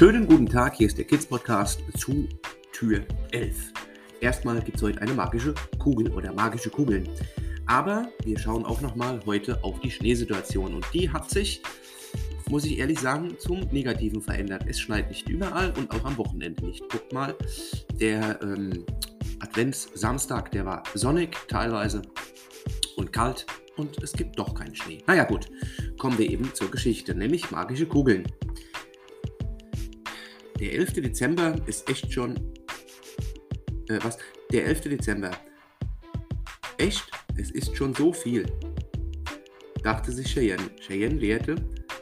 Schönen guten Tag, hier ist der Kids Podcast zu Tür 11. Erstmal gibt es heute eine magische Kugel oder magische Kugeln. Aber wir schauen auch nochmal heute auf die Schneesituation und die hat sich, muss ich ehrlich sagen, zum Negativen verändert. Es schneit nicht überall und auch am Wochenende nicht. Guckt mal, der ähm, Advents-Samstag, der war sonnig teilweise und kalt und es gibt doch keinen Schnee. Naja gut, kommen wir eben zur Geschichte, nämlich magische Kugeln. Der 11. Dezember ist echt schon. Äh, was? Der 11. Dezember. Echt? Es ist schon so viel. Dachte sich Cheyenne. Cheyenne lehrte,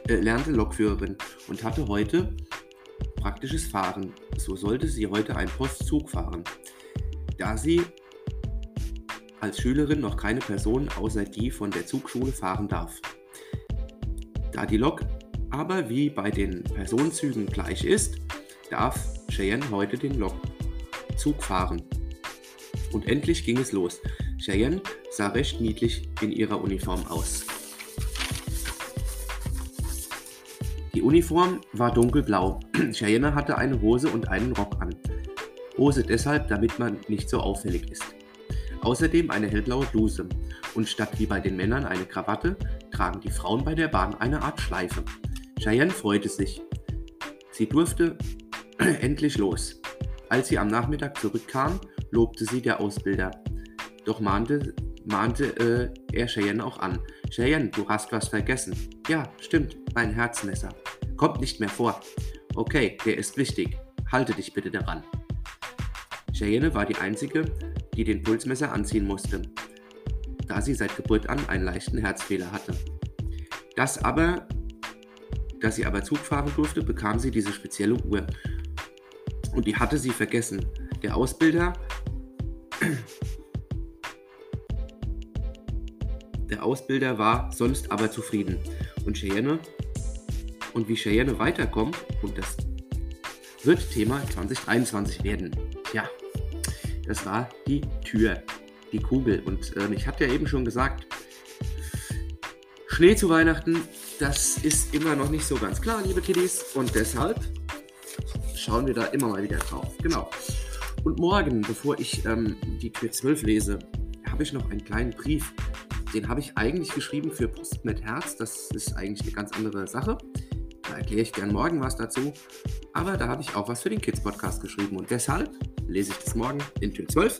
äh, lernte Lokführerin und hatte heute praktisches Fahren. So sollte sie heute einen Postzug fahren. Da sie als Schülerin noch keine Person außer die von der Zugschule fahren darf. Da die Lok aber wie bei den Personenzügen gleich ist, darf Cheyenne heute den Lokzug fahren. Und endlich ging es los. Cheyenne sah recht niedlich in ihrer Uniform aus. Die Uniform war dunkelblau. Cheyenne hatte eine Hose und einen Rock an. Hose deshalb, damit man nicht so auffällig ist. Außerdem eine hellblaue Bluse. Und statt wie bei den Männern eine Krawatte, tragen die Frauen bei der Bahn eine Art Schleife. Cheyenne freute sich. Sie durfte endlich los. Als sie am Nachmittag zurückkam, lobte sie der Ausbilder. Doch mahnte, mahnte äh, er Cheyenne auch an. Cheyenne, du hast was vergessen. Ja, stimmt, mein Herzmesser. Kommt nicht mehr vor. Okay, der ist wichtig. Halte dich bitte daran. Cheyenne war die Einzige, die den Pulsmesser anziehen musste, da sie seit Geburt an einen leichten Herzfehler hatte. Das aber, da sie aber Zug fahren durfte, bekam sie diese spezielle Uhr und die hatte sie vergessen. Der Ausbilder Der Ausbilder war sonst aber zufrieden. Und Cheyenne und wie Cheyenne weiterkommt, und das wird Thema 2023 werden. Ja, das war die Tür, die Kugel. Und äh, ich hatte ja eben schon gesagt, Schnee zu Weihnachten, das ist immer noch nicht so ganz klar, liebe Kiddies. Und deshalb schauen wir da immer mal wieder drauf. Genau. Und morgen, bevor ich ähm, die Tür 12 lese, habe ich noch einen kleinen Brief. Den habe ich eigentlich geschrieben für Post mit Herz. Das ist eigentlich eine ganz andere Sache. Da erkläre ich gern morgen was dazu. Aber da habe ich auch was für den Kids-Podcast geschrieben. Und deshalb lese ich das morgen in Tür 12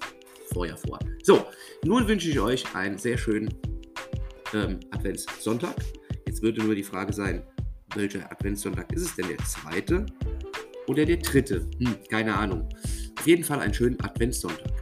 vorher vor. So, nun wünsche ich euch einen sehr schönen ähm, Adventssonntag. Jetzt würde nur die Frage sein, welcher Adventssonntag ist es denn? Der zweite oder der dritte. Hm, keine Ahnung. Auf jeden Fall einen schönen Adventssonntag.